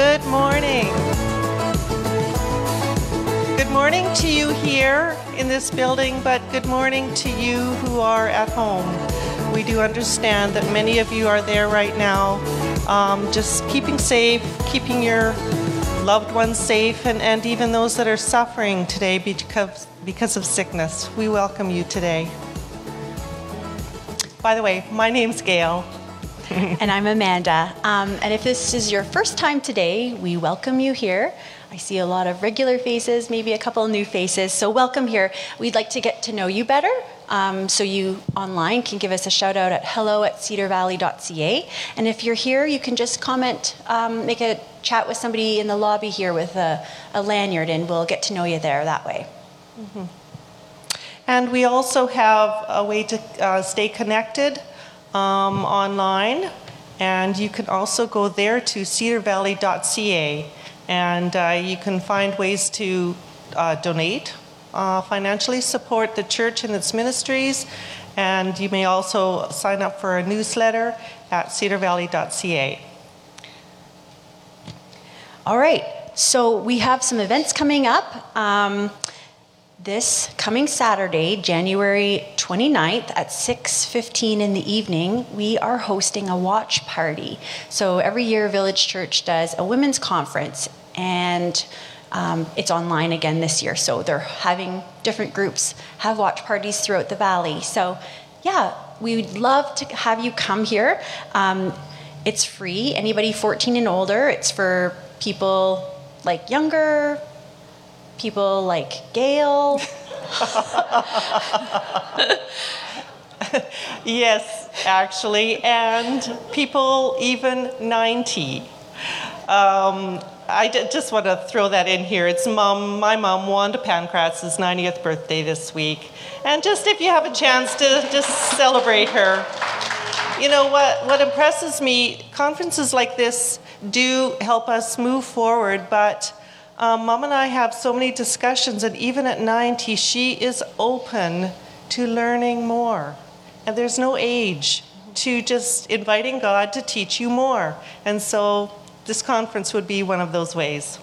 Good morning. Good morning to you here in this building, but good morning to you who are at home. We do understand that many of you are there right now, um, just keeping safe, keeping your loved ones safe, and, and even those that are suffering today because, because of sickness. We welcome you today. By the way, my name's Gail. and I'm Amanda. Um, and if this is your first time today, we welcome you here. I see a lot of regular faces, maybe a couple new faces. So, welcome here. We'd like to get to know you better. Um, so, you online can give us a shout out at hello at cedarvalley.ca. And if you're here, you can just comment, um, make a chat with somebody in the lobby here with a, a lanyard, and we'll get to know you there that way. Mm-hmm. And we also have a way to uh, stay connected um, online, and you can also go there to cedarvalley.ca, and uh, you can find ways to uh, donate, uh, financially support the church and its ministries, and you may also sign up for a newsletter at cedarvalley.ca. All right, so we have some events coming up. Um, this coming Saturday, January 29th at 6:15 in the evening, we are hosting a watch party. So every year Village Church does a women's conference and um, it's online again this year. So they're having different groups have watch parties throughout the valley. So yeah, we would love to have you come here. Um, it's free. Anybody 14 and older. It's for people like younger, people like Gail. yes, actually, and people even 90. Um, I just want to throw that in here. It's mom, my mom, Wanda Pancratz's 90th birthday this week. And just if you have a chance to just celebrate her. You know what, what impresses me, conferences like this do help us move forward, but um, Mom and I have so many discussions, and even at 90, she is open to learning more. And there's no age to just inviting God to teach you more. And so this conference would be one of those ways.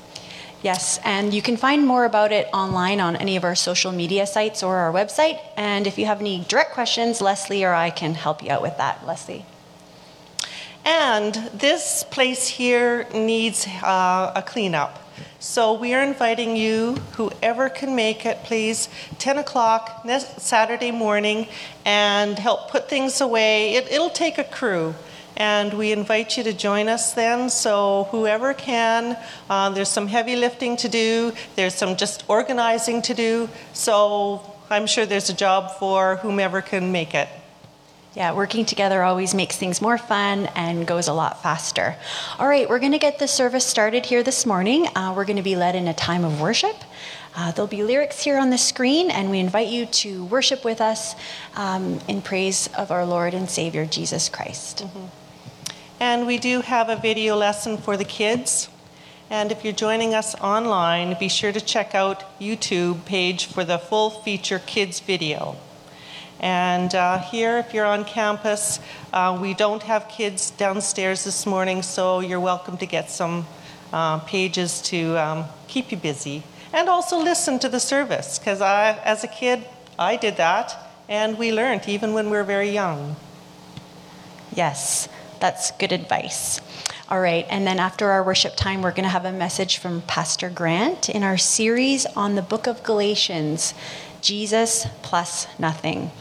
Yes, and you can find more about it online on any of our social media sites or our website. And if you have any direct questions, Leslie or I can help you out with that. Leslie. And this place here needs uh, a cleanup. So we are inviting you, whoever can make it, please, 10 o'clock Saturday morning, and help put things away. It, it'll take a crew. And we invite you to join us then. So, whoever can, uh, there's some heavy lifting to do, there's some just organizing to do. So, I'm sure there's a job for whomever can make it. Yeah, working together always makes things more fun and goes a lot faster. All right, we're going to get the service started here this morning. Uh, we're going to be led in a time of worship. Uh, there'll be lyrics here on the screen, and we invite you to worship with us um, in praise of our Lord and Savior Jesus Christ. Mm-hmm. And we do have a video lesson for the kids. And if you're joining us online, be sure to check out YouTube page for the full feature kids video. And uh, here, if you're on campus, uh, we don't have kids downstairs this morning, so you're welcome to get some uh, pages to um, keep you busy. And also listen to the service, because as a kid, I did that, and we learned even when we were very young. Yes, that's good advice. All right, and then after our worship time, we're going to have a message from Pastor Grant in our series on the book of Galatians Jesus plus nothing.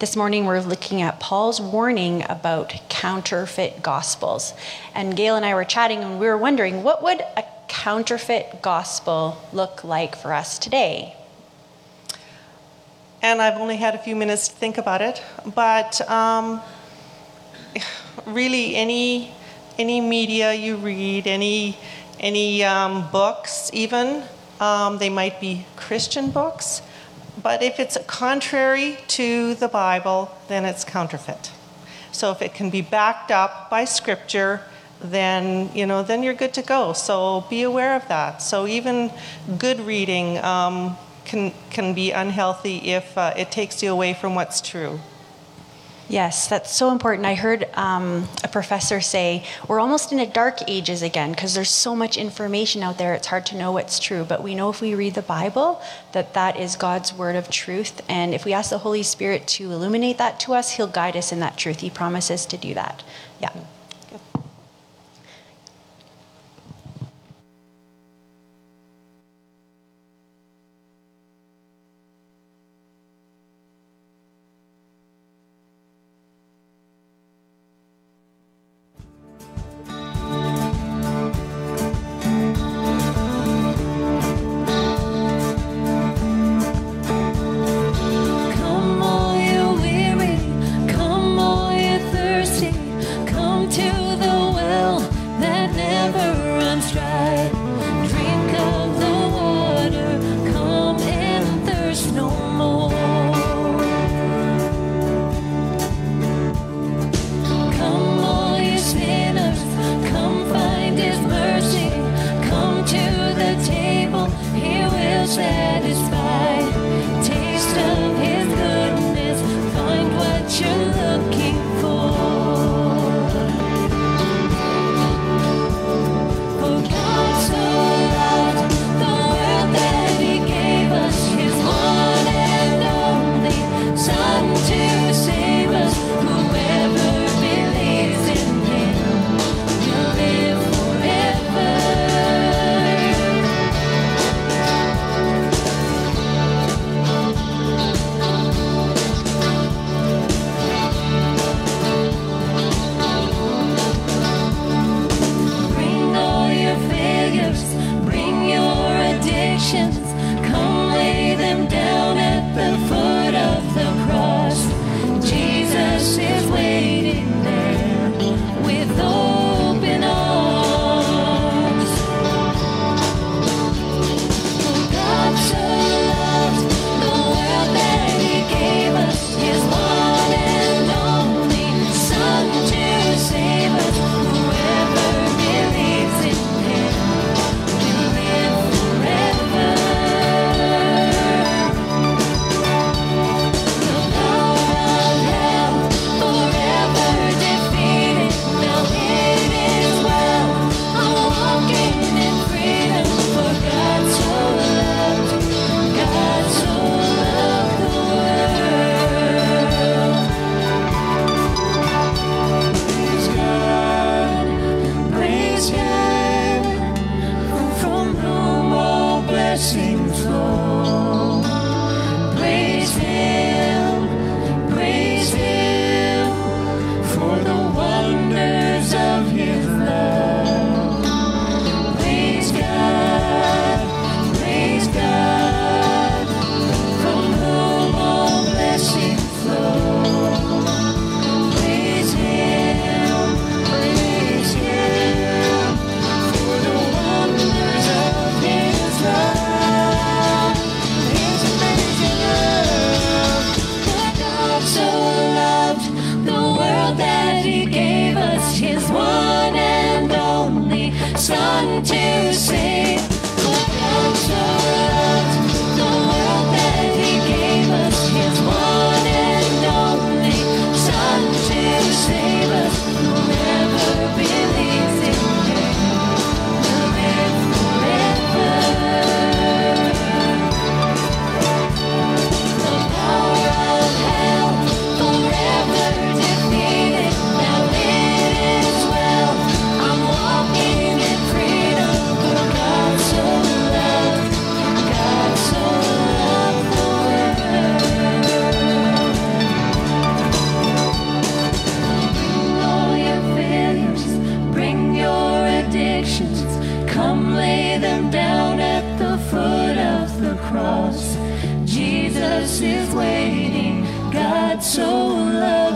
This morning, we're looking at Paul's warning about counterfeit gospels. And Gail and I were chatting, and we were wondering what would a counterfeit gospel look like for us today? And I've only had a few minutes to think about it, but um, really, any any media you read, any any um, books, even um, they might be Christian books but if it's contrary to the Bible, then it's counterfeit. So if it can be backed up by scripture, then you know then you're good to go. So be aware of that. So even good reading um, can can be unhealthy if uh, it takes you away from what's true. Yes, that's so important. I heard um, a professor say we're almost in a dark ages again because there's so much information out there. It's hard to know what's true, but we know if we read the Bible that that is God's word of truth, and if we ask the Holy Spirit to illuminate that to us, He'll guide us in that truth. He promises to do that. Yeah. them down at the foot of the cross. Jesus is waiting, God so loved.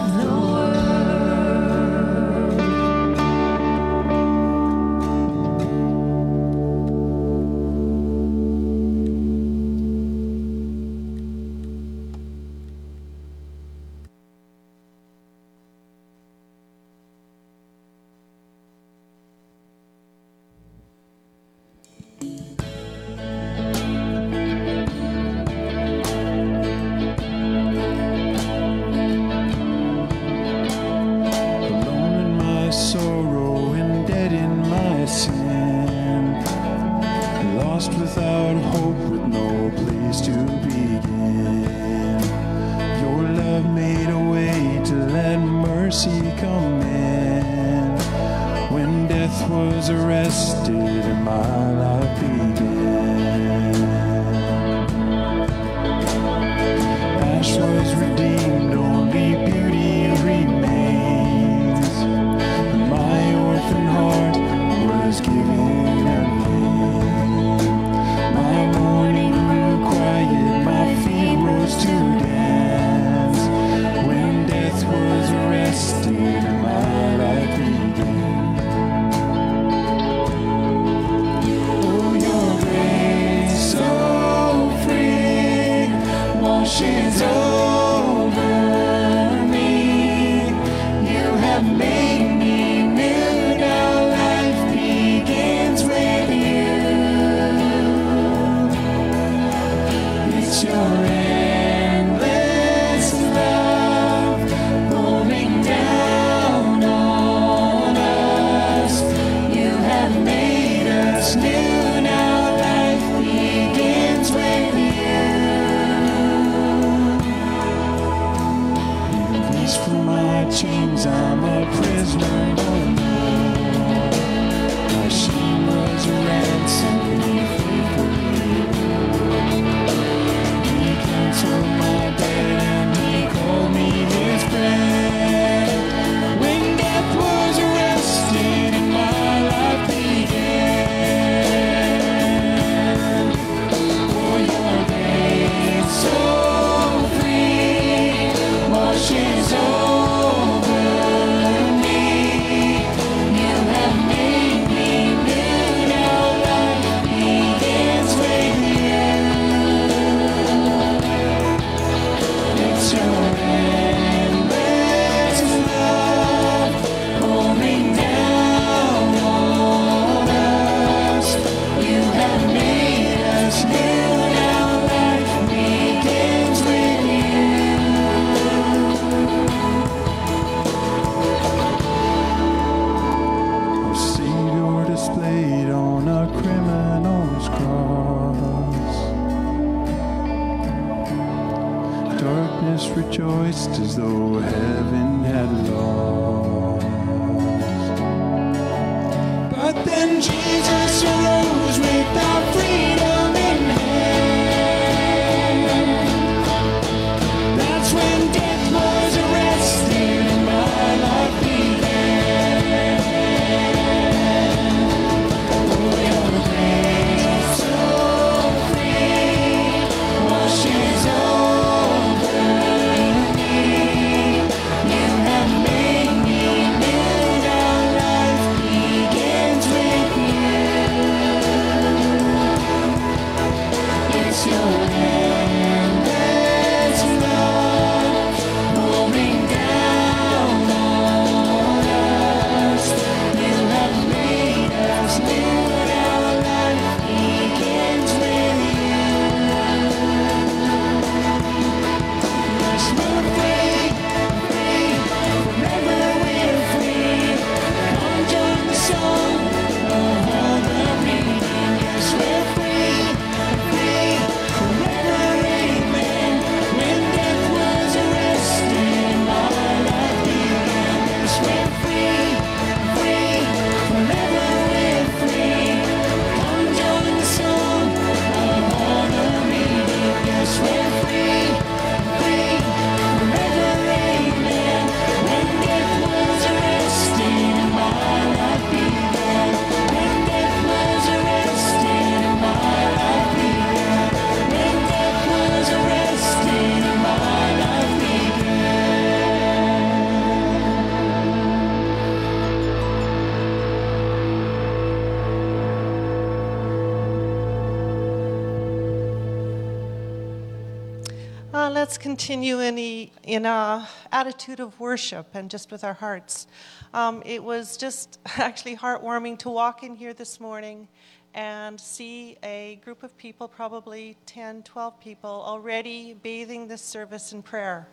attitude of worship and just with our hearts. Um, it was just actually heartwarming to walk in here this morning and see a group of people, probably 10, 12 people, already bathing this service in prayer.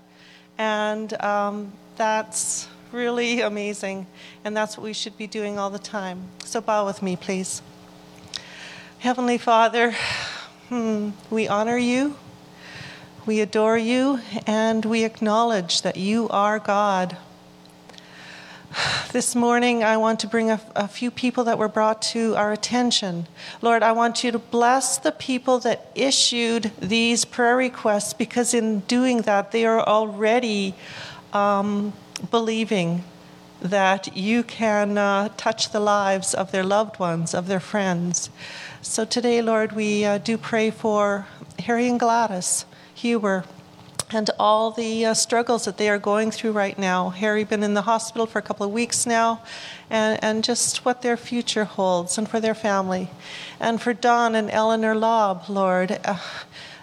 And um, that's really amazing. And that's what we should be doing all the time. So bow with me, please. Heavenly Father, hmm, we honor you we adore you, and we acknowledge that you are God. This morning, I want to bring a, a, few people that were brought to our attention. Lord, I want you to bless the people that issued these prayer requests because, in doing that, they are already um, believing that you can uh, touch the lives of their loved ones, of their friends. So today, Lord, we uh, do pray for Harry and Gladys Huber and all the uh, struggles that they are going through right now. Harry been in the hospital for a couple of weeks now, and, and just what their future holds, and for their family, and for Don and Eleanor Lobb, Lord. Uh,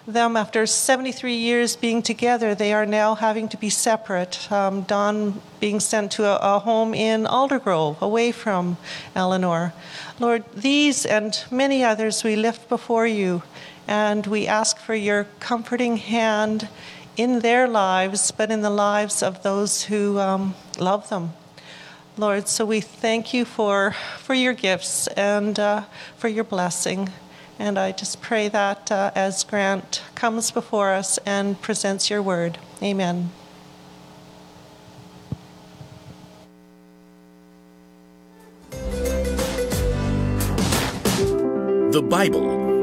them after 73 years being together, they are now having to be separate. Um, Don being sent to a, a home in Aldergrove, away from Eleanor. Lord, these and many others we lift before you, and we ask for your comforting hand in their lives, but in the lives of those who um, love them. Lord, so we thank you for, for your gifts and uh, for your blessing. And I just pray that uh, as Grant comes before us and presents your word. Amen. The Bible.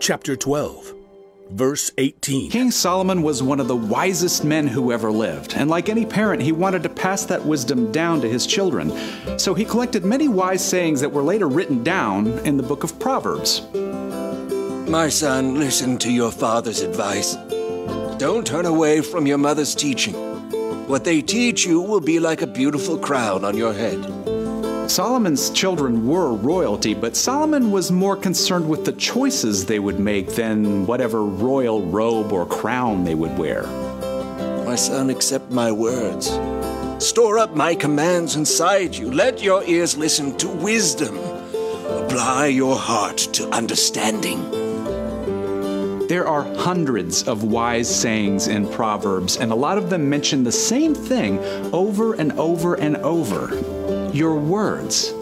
chapter 12, verse 18. King Solomon was one of the wisest men who ever lived, and like any parent, he wanted to pass that wisdom down to his children. So he collected many wise sayings that were later written down in the book of Proverbs. My son, listen to your father's advice. Don't turn away from your mother's teaching. What they teach you will be like a beautiful crown on your head. Solomon's children were royalty, but Solomon was more concerned with the choices they would make than whatever royal robe or crown they would wear. My son, accept my words. Store up my commands inside you. Let your ears listen to wisdom. Apply your heart to understanding. There are hundreds of wise sayings in Proverbs, and a lot of them mention the same thing over and over and over your words.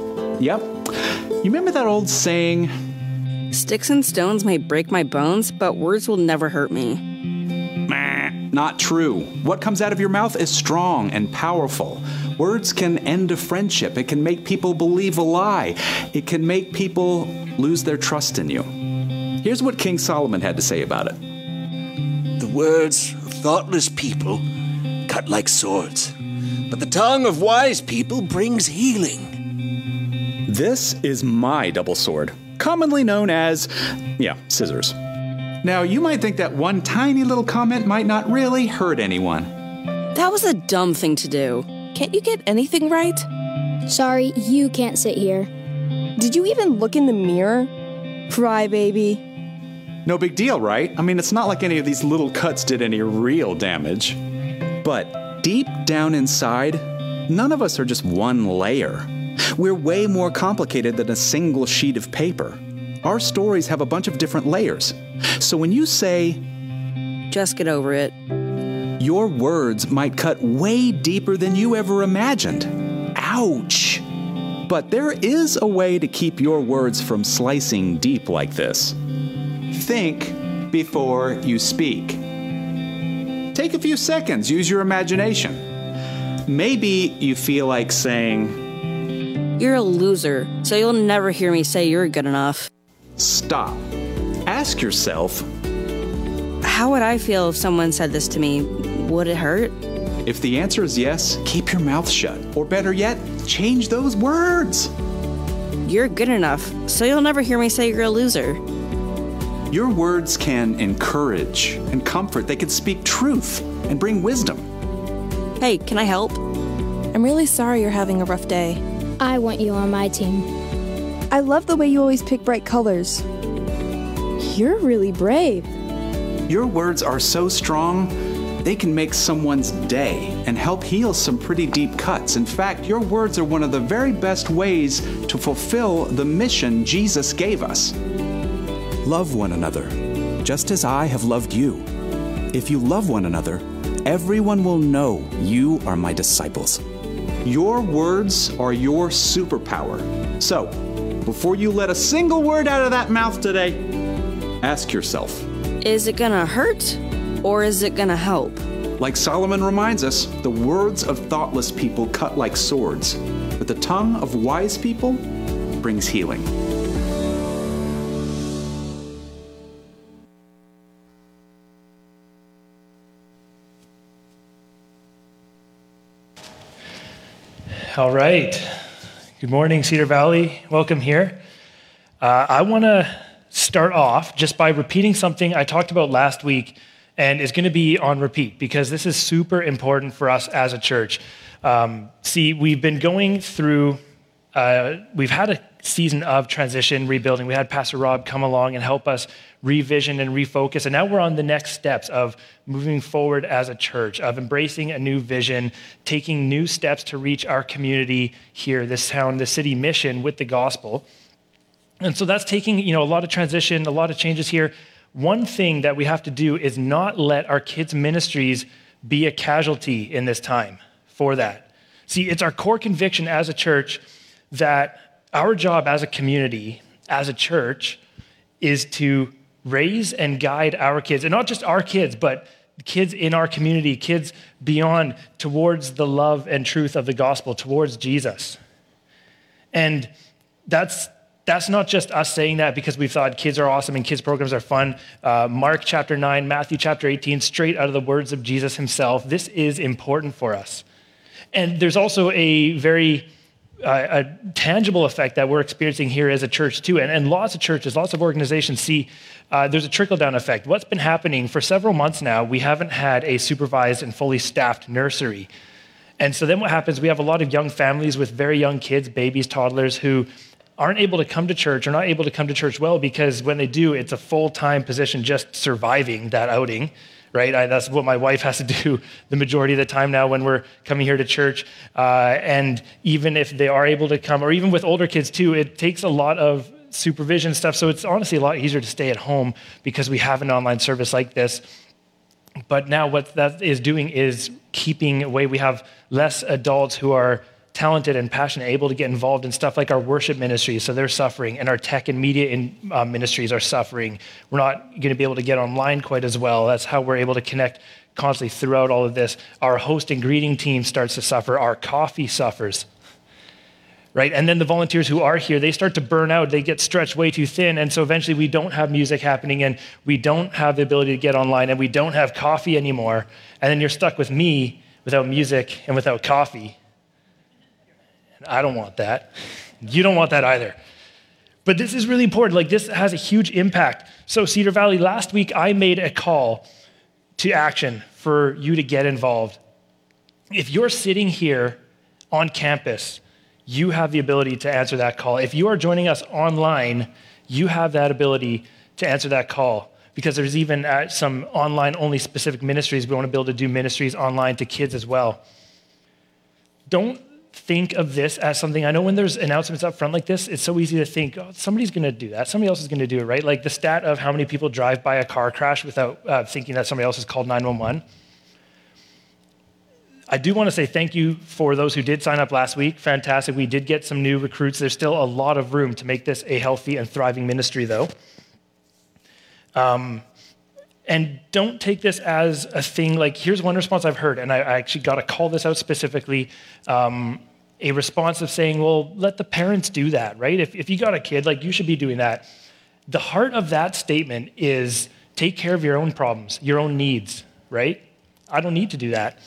Yep. You remember that old saying? Sticks and stones may break my bones, but words will never hurt me. Not true. What comes out of your mouth is strong and powerful. Words can end a friendship. It can make people believe a lie. It can make people lose their trust in you. Here's what King Solomon had to say about it. The words of thoughtless people cut like swords, but the tongue of wise people brings healing. This is my double sword, commonly known as, yeah, scissors. Now, you might think that one tiny little comment might not really hurt anyone. That was a dumb thing to do. Can't you get anything right? Sorry, you can't sit here. Did you even look in the mirror? Crybaby. No big deal, right? I mean, it's not like any of these little cuts did any real damage. But deep down inside, none of us are just one layer. We're way more complicated than a single sheet of paper. Our stories have a bunch of different layers. So when you say, Just get over it. your words might cut way deeper than you ever imagined. Ouch! But there is a way to keep your words from slicing deep like this. Think before you speak. Take a few seconds, use your imagination. Maybe you feel like saying, You're a loser, so you'll never hear me say you're good enough. Stop. Ask yourself How would I feel if someone said this to me? Would it hurt? if the answer is yes, keep your mouth shut. Or better yet, change those words. You're good enough, so you'll never hear me say you're a loser. Your words can encourage and comfort, they can speak truth and bring wisdom. Hey, can I help? I'm really sorry you're having a rough day. I want you on my team. I love the way you always pick bright colors. You're really brave. Your words are so strong, they can make someone's day and help heal some pretty deep cuts. In fact, your words are one of the very best ways to fulfill the mission Jesus gave us. Love one another, just as I have loved you. If you love one another, everyone will know you are my disciples. Your words are your superpower. So, before you let a single word out of that mouth today, ask yourself Is it gonna hurt or is it gonna help? Like Solomon reminds us, the words of thoughtless people cut like swords, but the tongue of wise people brings healing. All right. Good morning, Cedar Valley. Welcome here. Uh, I want to start off just by repeating something I talked about last week and is going to be on repeat because this is super important for us as a church. Um, see, we've been going through, uh, we've had a season of transition, rebuilding. We had Pastor Rob come along and help us revision and refocus. And now we're on the next steps of moving forward as a church, of embracing a new vision, taking new steps to reach our community here, this town, the city mission with the gospel. And so that's taking, you know, a lot of transition, a lot of changes here. One thing that we have to do is not let our kids' ministries be a casualty in this time for that. See, it's our core conviction as a church that our job as a community, as a church, is to raise and guide our kids, and not just our kids, but kids in our community, kids beyond, towards the love and truth of the gospel, towards Jesus. And that's that's not just us saying that because we thought kids are awesome and kids programs are fun. Uh, Mark chapter 9, Matthew chapter 18, straight out of the words of Jesus himself. This is important for us. And there's also a very uh, a tangible effect that we're experiencing here as a church too. And, and lots of churches, lots of organizations see uh, there's a trickle down effect. What's been happening for several months now, we haven't had a supervised and fully staffed nursery. And so then what happens, we have a lot of young families with very young kids, babies, toddlers, who aren't able to come to church or not able to come to church well because when they do, it's a full time position just surviving that outing, right? I, that's what my wife has to do the majority of the time now when we're coming here to church. Uh, and even if they are able to come, or even with older kids too, it takes a lot of supervision stuff. So it's honestly a lot easier to stay at home because we have an online service like this. But now what that is doing is keeping away. We have less adults who are talented and passionate, able to get involved in stuff like our worship ministries. So they're suffering, and our tech and media in, uh, ministries are suffering. We're not going to be able to get online quite as well. That's how we're able to connect constantly throughout all of this. Our host and greeting team starts to suffer. Our coffee suffers. Right? And then the volunteers who are here, they start to burn out. They get stretched way too thin. And so eventually we don't have music happening and we don't have the ability to get online and we don't have coffee anymore. And then you're stuck with me without music and without coffee. I don't want that. You don't want that either. But this is really important. Like, this has a huge impact. So, Cedar Valley, last week I made a call to action for you to get involved. If you're sitting here on campus, you have the ability to answer that call. If you are joining us online, you have that ability to answer that call because there's even uh, some online only specific ministries. We want to be able to do ministries online to kids as well. Don't think of this as something. I know when there's announcements up front like this, it's so easy to think, oh, somebody's going to do that. Somebody else is going to do it, right? Like the stat of how many people drive by a car crash without uh, thinking that somebody else has called 911. I do want to say thank you for those who did sign up last week. Fantastic. We did get some new recruits. There's still a lot of room to make this a healthy and thriving ministry, though. Um, and don't take this as a thing like, here's one response I've heard, and I, I actually got to call this out specifically. Um, a response of saying, well, let the parents do that, right? If, if you got a kid, like you should be doing that. The heart of that statement is take care of your own problems, your own needs, right? I don't need to do that.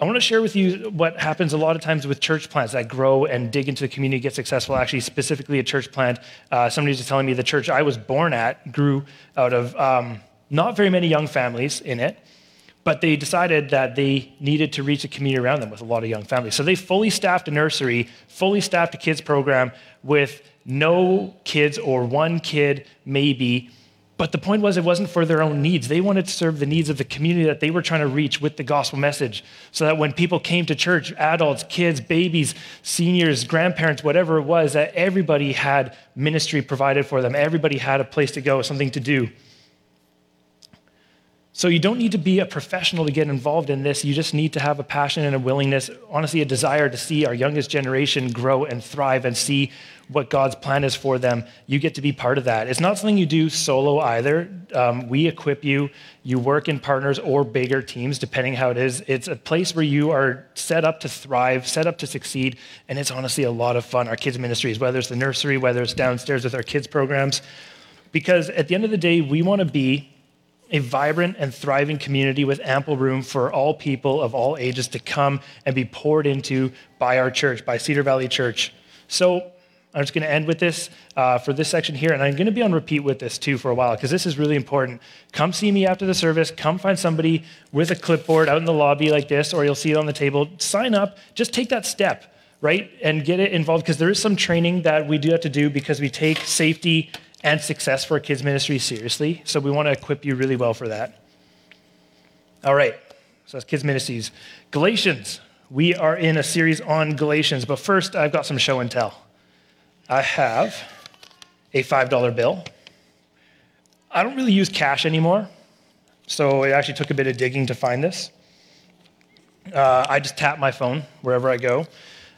I want to share with you what happens a lot of times with church plants that grow and dig into the community, get successful. Actually, specifically a church plant. Uh, somebody was telling me the church I was born at grew out of um, not very many young families in it, but they decided that they needed to reach a community around them with a lot of young families. So they fully staffed a nursery, fully staffed a kids program with no kids or one kid maybe But the point was, it wasn't for their own needs. They wanted to serve the needs of the community that they were trying to reach with the gospel message. So that when people came to church, adults, kids, babies, seniors, grandparents, whatever it was, that everybody had ministry provided for them. Everybody had a place to go, something to do. So you don't need to be a professional to get involved in this. You just need to have a passion and a willingness, honestly, a desire to see our youngest generation grow and thrive and see what God's plan is for them. You get to be part of that. It's not something you do solo either. Um, we equip you. You work in partners or bigger teams, depending how it is. It's a place where you are set up to thrive, set up to succeed, and it's honestly a lot of fun. Our kids' ministries, whether it's the nursery, whether it's downstairs with our kids' programs, because at the end of the day, we want to be a vibrant and thriving community with ample room for all people of all ages to come and be poured into by our church, by Cedar Valley Church. So I'm just going to end with this uh, for this section here, and I'm going to be on repeat with this too for a while because this is really important. Come see me after the service. Come find somebody with a clipboard out in the lobby like this, or you'll see it on the table. Sign up. Just take that step, right, and get it involved because there is some training that we do have to do because we take safety and success for kids ministry seriously. So we want to equip you really well for that. All right. So that's kids ministries. Galatians. We are in a series on Galatians, but first I've got some show and tell. I have a $5 bill. I don't really use cash anymore, so it actually took a bit of digging to find this. Uh, I just tap my phone wherever I go.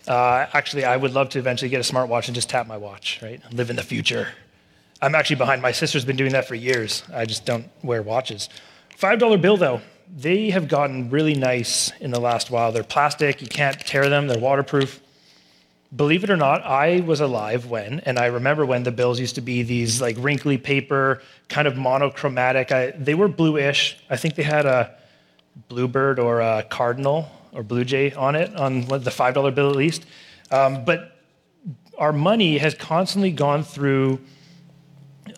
Uh, actually, I would love to eventually get a smartwatch and just tap my watch, right? Live in the future. I'm actually behind. My sister's been doing that for years. I just don't wear watches. $5 bill, though, they have gotten really nice in the last while. They're plastic, you can't tear them, they're waterproof. Believe it or not, I was alive when, and I remember when the bills used to be these like wrinkly paper, kind of monochromatic. I, they were bluish. I think they had a bluebird or a cardinal or blue jay on it, on the $5 bill at least. Um, but our money has constantly gone through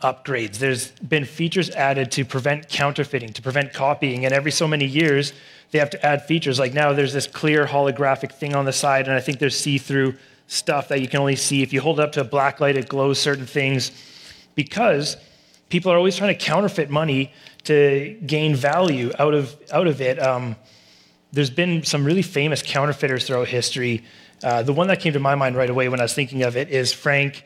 upgrades. There's been features added to prevent counterfeiting, to prevent copying, and every so many years they have to add features. Like now there's this clear holographic thing on the side, and I think there's see-through stuff that you can only see if you hold it up to a black light, it glows certain things because people are always trying to counterfeit money to gain value out of out of it. Um, there's been some really famous counterfeiters throughout history. Uh, the one that came to my mind right away when I was thinking of it is Frank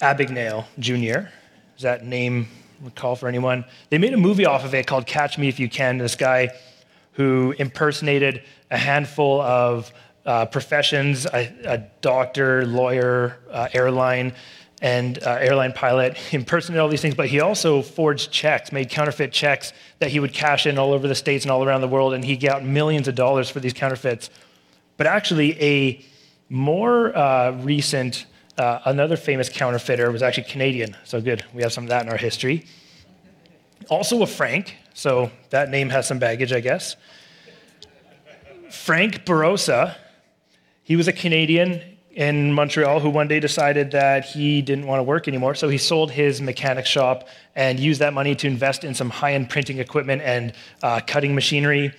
Abagnale Jr. Does that name recall for anyone? They made a movie off of it called Catch Me If You Can. This guy who impersonated a handful of uh, professions a, a, doctor, lawyer, uh, airline, and uh, airline pilot, impersonated all these things, but he also forged checks, made counterfeit checks that he would cash in all over the States and all around the world, and he got millions of dollars for these counterfeits. But actually, a more uh, recent uh, another famous counterfeiter was actually Canadian. So good, we have some of that in our history. Also a Frank, so that name has some baggage, I guess. Frank Bourassa, he was a Canadian in Montreal who one day decided that he didn't want to work anymore. So he sold his mechanic shop and used that money to invest in some high end printing equipment and uh, cutting machinery.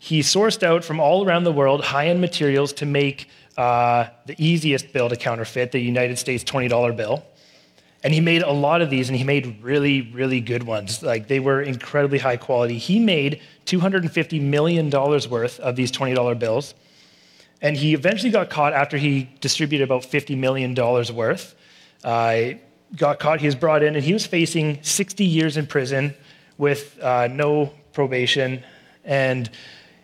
He sourced out from all around the world high end materials to make uh, the easiest bill to counterfeit, the United States $20 bill. And he made a lot of these, and he made really, really good ones. Like they were incredibly high quality. He made $250 million worth of these $20 bills. And he eventually got caught after he distributed about $50 million worth. Uh, got caught, he was brought in, and he was facing 60 years in prison with uh, no probation. And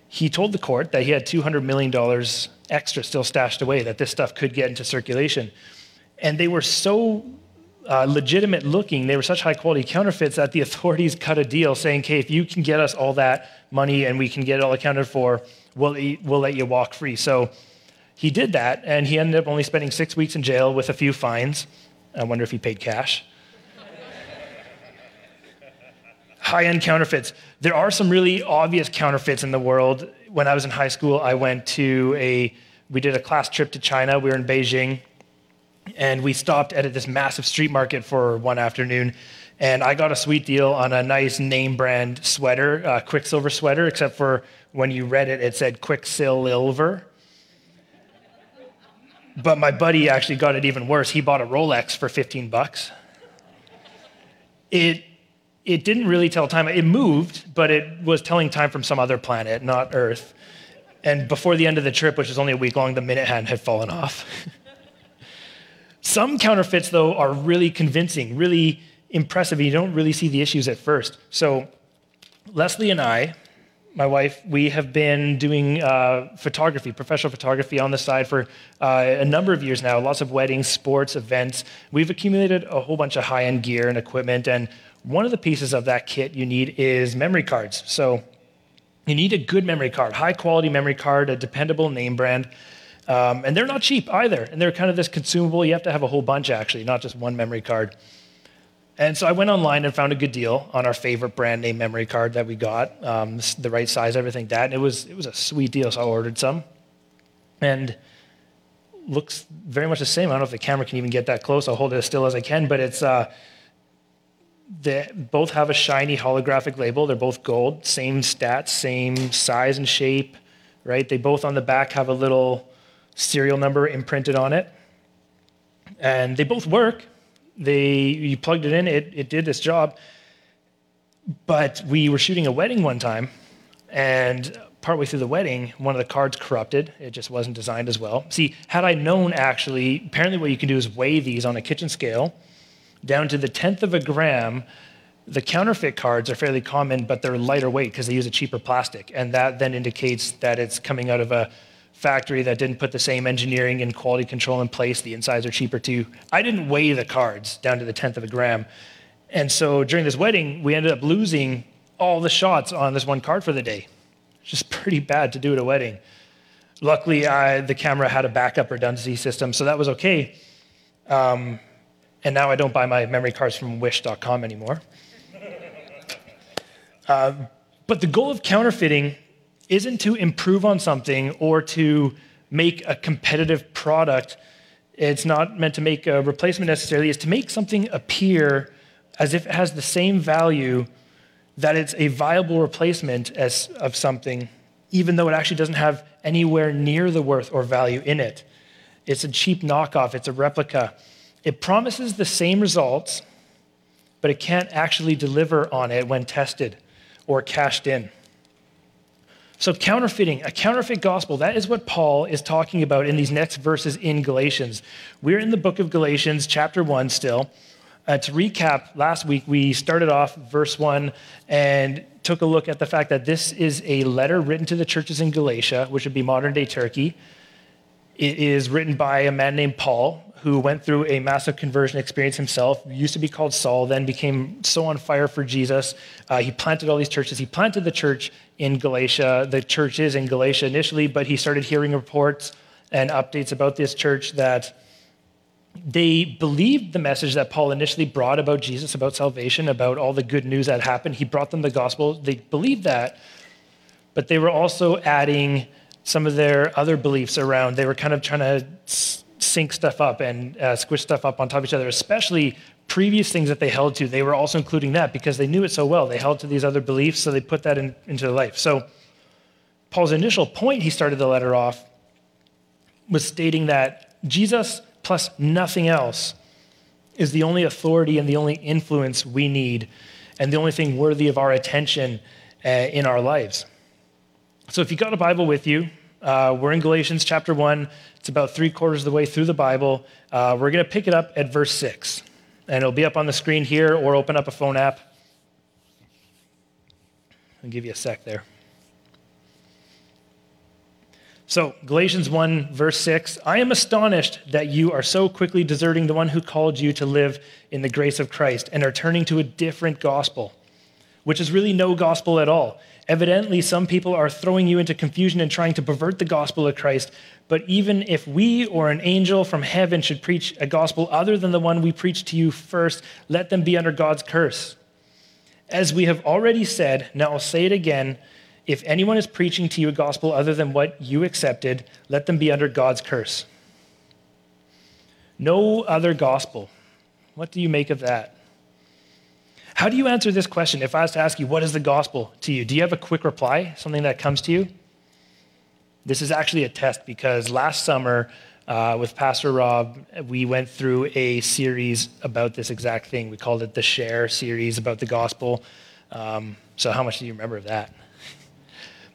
he told the court that he had $200 million extra still stashed away, that this stuff could get into circulation. And they were so uh, legitimate looking, they were such high quality counterfeits that the authorities cut a deal saying, okay, if you can get us all that money and we can get it all accounted for, we'll, we'll let you walk free. So he did that, and he ended up only spending six weeks in jail with a few fines. I wonder if he paid cash. High end counterfeits. There are some really obvious counterfeits in the world. When I was in high school, I went to a, we did a class trip to China. We were in Beijing, and we stopped at this massive street market for one afternoon. And I got a sweet deal on a nice name brand sweater, uh, Quiksilver sweater, except for when you read it, it said Quicksilver. But my buddy actually got it even worse. He bought a Rolex for 15 bucks. It it didn't really tell time. It moved, but it was telling time from some other planet, not Earth. And before the end of the trip, which was only a week long, the minute hand had fallen off. some counterfeits, though, are really convincing, really impressive, you don't really see the issues at first. So, Leslie and I, my wife, we have been doing uh, photography, professional photography on the side for uh, a number of years now, lots of weddings, sports, events. We've accumulated a whole bunch of high end gear and equipment. And one of the pieces of that kit you need is memory cards. So you need a good memory card, high quality memory card, a dependable name brand. Um, and they're not cheap either. And they're kind of this consumable. You have to have a whole bunch, actually, not just one memory card. And so I went online and found a good deal on our favorite brand name memory card that we got, um, the right size, everything that. And it was it was a sweet deal, so I ordered some. And looks very much the same. I don't know if the camera can even get that close. I'll hold it as still as I can, but it's uh, they both have a shiny holographic label. They're both gold, same stats, same size and shape, right? They both on the back have a little serial number imprinted on it, and they both work. They you plugged it in, it it did its job. But we were shooting a wedding one time, and partway through the wedding, one of the cards corrupted. It just wasn't designed as well. See, had I known actually, apparently what you can do is weigh these on a kitchen scale down to the tenth of a gram. The counterfeit cards are fairly common, but they're lighter weight because they use a cheaper plastic. And that then indicates that it's coming out of a factory that didn't put the same engineering and quality control in place. The insides are cheaper too. I didn't weigh the cards down to the tenth of a gram. And so during this wedding, we ended up losing all the shots on this one card for the day. It's just pretty bad to do at a wedding. Luckily, I, the camera had a backup redundancy system, so that was okay. Um, and now I don't buy my memory cards from wish.com anymore. Uh, but the goal of counterfeiting isn't to improve on something or to make a competitive product. It's not meant to make a replacement necessarily, it's to make something appear as if it has the same value that it's a viable replacement as, of something, even though it actually doesn't have anywhere near the worth or value in it. It's a cheap knockoff, it's a replica. It promises the same results, but it can't actually deliver on it when tested or cashed in. So, counterfeiting, a counterfeit gospel, that is what Paul is talking about in these next verses in Galatians. We're in the book of Galatians, chapter 1 still. Uh, to recap, last week we started off verse 1 and took a look at the fact that this is a letter written to the churches in Galatia, which would be modern day Turkey. It is written by a man named Paul, who went through a massive conversion experience himself. Used to be called Saul, then became so on fire for Jesus. Uh, he planted all these churches. He planted the church in Galatia, the churches in Galatia initially, but he started hearing reports and updates about this church that they believed the message that Paul initially brought about Jesus, about salvation, about all the good news that happened. He brought them the gospel. They believed that, but they were also adding some of their other beliefs around. They were kind of trying to sync stuff up and uh, squish stuff up on top of each other, especially previous things that they held to. They were also including that because they knew it so well. They held to these other beliefs, so they put that in, into their life. So, Paul's initial point, he started the letter off, was stating that Jesus plus nothing else is the only authority and the only influence we need and the only thing worthy of our attention uh, in our lives. So, if you've got a Bible with you, uh, we're in Galatians chapter 1. It's about three quarters of the way through the Bible. Uh, we're going to pick it up at verse 6. And it'll be up on the screen here or open up a phone app. I'll give you a sec there. So, Galatians 1, verse 6 I am astonished that you are so quickly deserting the one who called you to live in the grace of Christ and are turning to a different gospel, which is really no gospel at all. Evidently, some people are throwing you into confusion and trying to pervert the gospel of Christ. But even if we or an angel from heaven should preach a gospel other than the one we preached to you first, let them be under God's curse. As we have already said, now I'll say it again if anyone is preaching to you a gospel other than what you accepted, let them be under God's curse. No other gospel. What do you make of that? How do you answer this question? If I was to ask you, what is the gospel to you? Do you have a quick reply, something that comes to you? This is actually a test because last summer uh, with Pastor Rob, we went through a series about this exact thing. We called it the Share series about the gospel. Um, so, how much do you remember of that?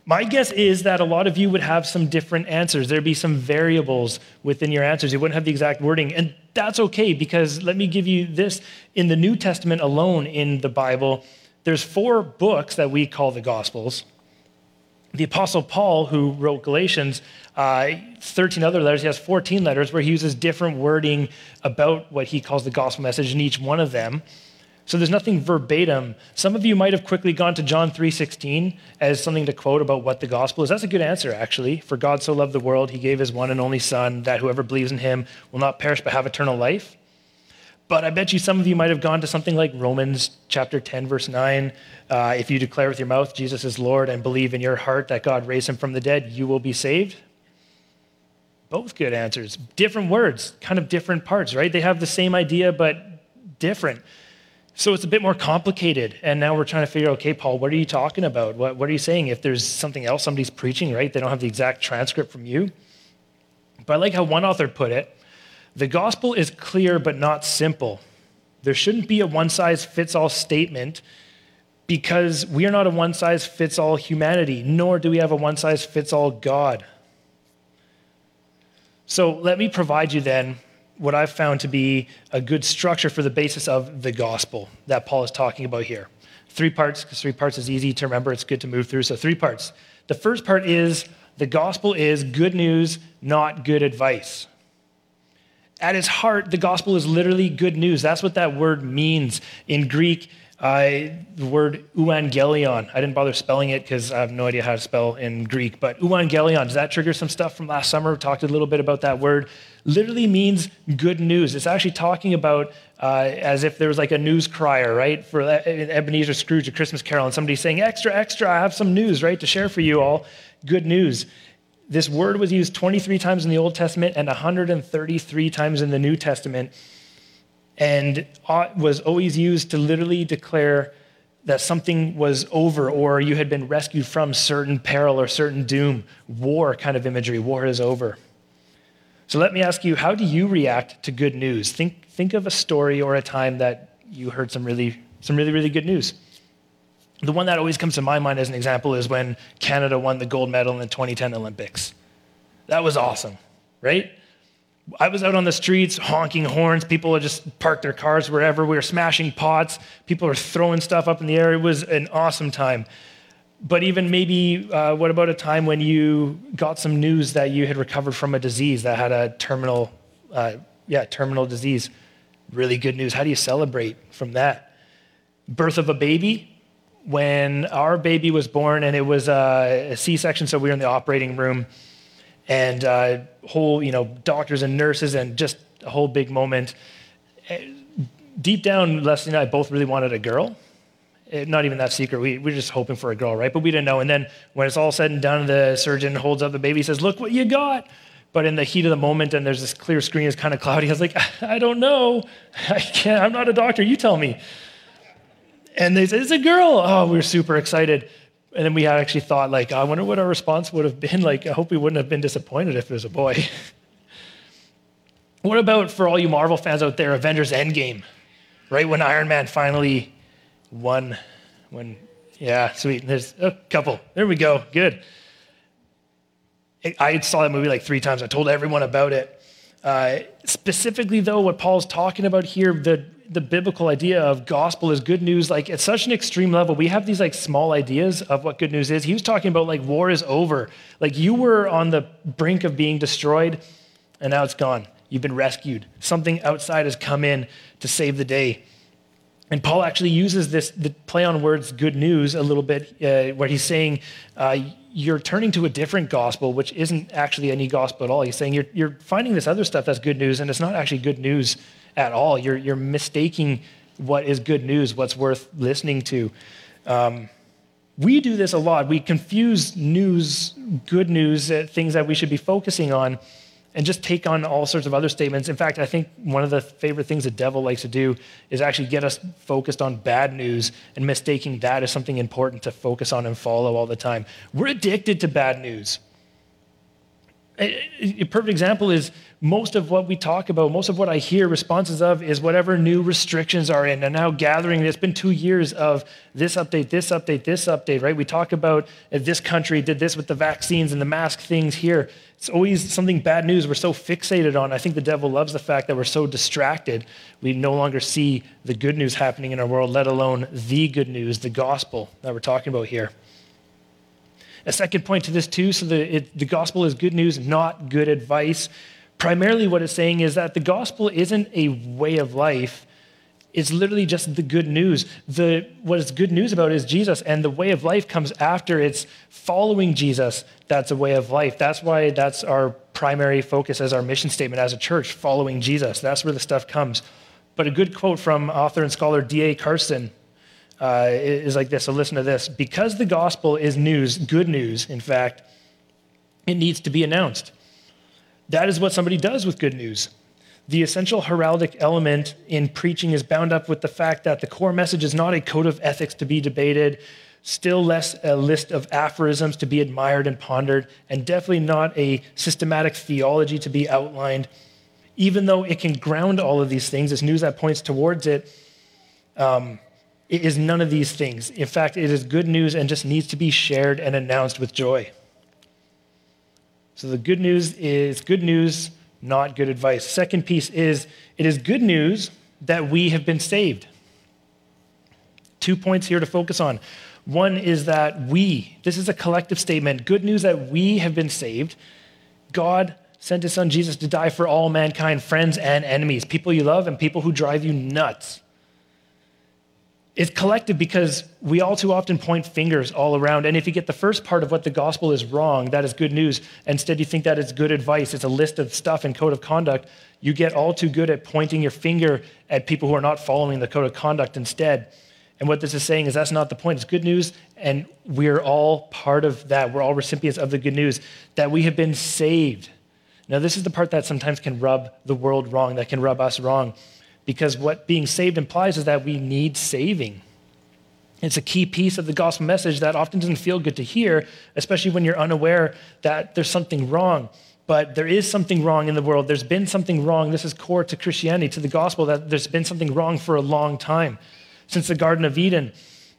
My guess is that a lot of you would have some different answers. There'd be some variables within your answers. You wouldn't have the exact wording. And that's okay because let me give you this. In the New Testament alone in the Bible, there's four books that we call the Gospels. The Apostle Paul, who wrote Galatians, uh, 13 other letters, he has 14 letters where he uses different wording about what he calls the gospel message in each one of them. So there's nothing verbatim. Some of you might have quickly gone to John 3:16 as something to quote about what the gospel is. That's a good answer actually. For God so loved the world, he gave his one and only son that whoever believes in him will not perish but have eternal life. But I bet you some of you might have gone to something like Romans chapter 10 verse 9, uh, if you declare with your mouth Jesus is Lord and believe in your heart that God raised him from the dead, you will be saved. Both good answers. Different words, kind of different parts, right? They have the same idea but different. So it's a bit more complicated. And now we're trying to figure okay, Paul, what are you talking about? What, what are you saying? If there's something else somebody's preaching, right? They don't have the exact transcript from you. But I like how one author put it the gospel is clear but not simple. There shouldn't be a one size fits all statement because we are not a one size fits all humanity, nor do we have a one size fits all God. So let me provide you then what I've found to be a good structure for the basis of the gospel that Paul is talking about here. Three parts, because three parts is easy to remember, it's good to move through. So, three parts. The first part is the gospel is good news, not good advice. At its heart, the gospel is literally good news. That's what that word means. In Greek, uh, the word euangelion. I didn't bother spelling it because I have no idea how to spell in Greek, but euangelion, does that trigger some stuff from last summer? We talked a little bit about that word. Literally means good news. It's actually talking about uh, as if there was like a news crier, right? For Ebenezer Scrooge, a Christmas Carol, and somebody saying, Extra, extra, I have some news, right, to share for you all. Good news. This word was used 23 times in the Old Testament and 133 times in the New Testament and was always used to literally declare that something was over or you had been rescued from certain peril or certain doom. War kind of imagery. War is over. So let me ask you, how do you react to good news? Think, think of a story or a time that you heard some really, some really, really good news. The one that always comes to my mind as an example is when Canada won the gold medal in the 2010 Olympics. That was awesome, right? I was out on the streets honking horns. People would just park their cars wherever. We were smashing pots. People were throwing stuff up in the air. It was an awesome time. But even maybe, uh, what about a time when you got some news that you had recovered from a disease that had a terminal, uh, yeah, terminal disease? Really good news. How do you celebrate from that? Birth of a baby. When our baby was born, and it was a, a C-section, so we were in the operating room and uh, whole, you know, doctors and nurses, and just a whole big moment. Deep down, Leslie and I both really wanted a girl. It, not even that secret. We, we were just hoping for a girl, right? But we didn't know. And then when it's all said and done, the surgeon holds up the baby, says, "Look what you got." But in the heat of the moment, and there's this clear screen, it's kind of cloudy. I was like, I don't know. I can't. I'm not a doctor. You tell me. And they said, It's a girl. Oh, we were super excited. And then we had actually thought, like, I wonder what our response would have been. Like, I hope we wouldn't have been disappointed if it was a boy. what about for all you Marvel fans out there, Avengers Endgame? Right when Iron Man finally won. When, yeah, sweet. There's a couple. There we go. Good. I saw that movie like three times. I told everyone about it. Uh, specifically, though, what Paul's talking about here, the the biblical idea of gospel is good news like at such an extreme level we have these like small ideas of what good news is. He was talking about like war is over. Like you were on the brink of being destroyed and now it's gone. You've been rescued. Something outside has come in to save the day. And paul actually uses this the play on words good news a little bit uh, where he's saying uh, you're turning to a different gospel which isn't actually any gospel at all. He's saying you're, you're finding this other stuff that's good news and it's not actually good news at all. You're, you're mistaking what is good news, what's worth listening to. Um, we do this a lot. We confuse news, good news, uh, things that we should be focusing on, and just take on all sorts of other statements. In fact, I think one of the favorite things the devil likes to do is actually get us focused on bad news and mistaking that as something important to focus on and follow all the time. We're addicted to bad news. A, perfect example is most of what we talk about, most of what I hear responses of is whatever new restrictions are in. And now gathering, it's been two years of this update, this update, this update, right? We talk about uh, this country did this with the vaccines and the mask things here. It's always something bad news we're so fixated on. I think the devil loves the fact that we're so distracted. We no longer see the good news happening in our world, let alone the good news, the gospel that we're talking about here. A second point to this, too so the, it, the gospel is good news, not good advice. Primarily, what it's saying is that the gospel isn't a way of life, it's literally just the good news. The, what it's good news about is Jesus, and the way of life comes after it's following Jesus. That's a way of life. That's why that's our primary focus as our mission statement as a church, following Jesus. That's where the stuff comes. But a good quote from author and scholar D.A. Carson uh, is like this. So listen to this. Because the gospel is news, good news, in fact, it needs to be announced. That is what somebody does with good news. The essential heraldic element in preaching is bound up with the fact that the core message is not a code of ethics to be debated, still less a list of aphorisms to be admired and pondered, and definitely not a systematic theology to be outlined. Even though it can ground all of these things, it's news that points towards it. Um, it is none of these things. In fact, it is good news and just needs to be shared and announced with joy. So the good news is good news, not good advice. Second piece is it is good news that we have been saved. Two points here to focus on. One is that we, this is a collective statement, good news that we have been saved. God sent his son Jesus to die for all mankind, friends and enemies, people you love and people who drive you nuts. It's collective because we all too often point fingers all around. And if you get the first part of what the gospel is wrong, that is good news. Instead, you think that is good advice. It's a list of stuff and code of conduct. You get all too good at pointing your finger at people who are not following the code of conduct instead. And what this is saying is that's not the point. It's good news, and we're all part of that. We're all recipients of the good news that we have been saved. Now, this is the part that sometimes can rub the world wrong, that can rub us wrong because what being saved implies is that we need saving. It's a key piece of the gospel message that often doesn't feel good to hear, especially when you're unaware that there's something wrong. But there is something wrong in the world. There's been something wrong. This is core to Christianity, to the gospel, that there's been something wrong for a long time. Since the Garden of Eden,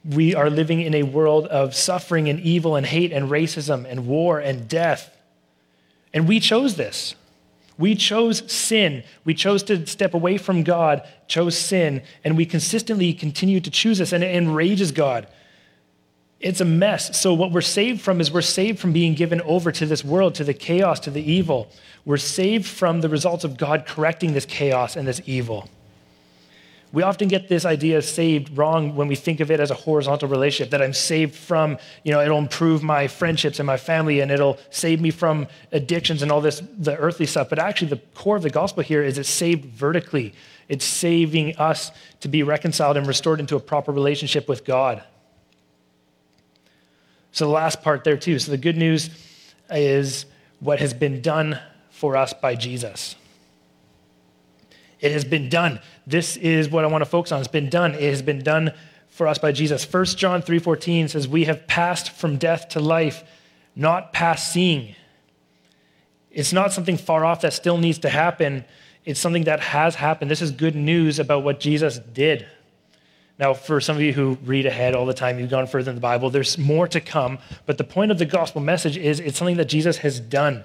we are living in a world of suffering and evil and hate and racism and war and death. And we chose this. We chose sin. We chose to step away from God, chose sin, and we consistently continue to choose this, and it enrages God. It's a mess. So, what we're saved from is we're saved from being given over to this world, to the chaos, to the evil. We're saved from the results of God correcting this chaos and this evil. We often get this idea of saved wrong when we think of it as a horizontal relationship, that I'm saved from, you know, it'll improve my friendships and my family and it'll save me from addictions and all this, the earthly stuff. But actually, the core of the gospel here is it's saved vertically. It's saving us to be reconciled and restored into a proper relationship with God. So, the last part there, too. So, the good news is what has been done for us by Jesus. It has been done. This is what I want to focus on. It's been done. It has been done for us by Jesus. 1 John 3:14 says, "We have passed from death to life, not past seeing." It's not something far off that still needs to happen. It's something that has happened. This is good news about what Jesus did. Now, for some of you who read ahead all the time, you've gone further in the Bible, there's more to come. But the point of the gospel message is it's something that Jesus has done.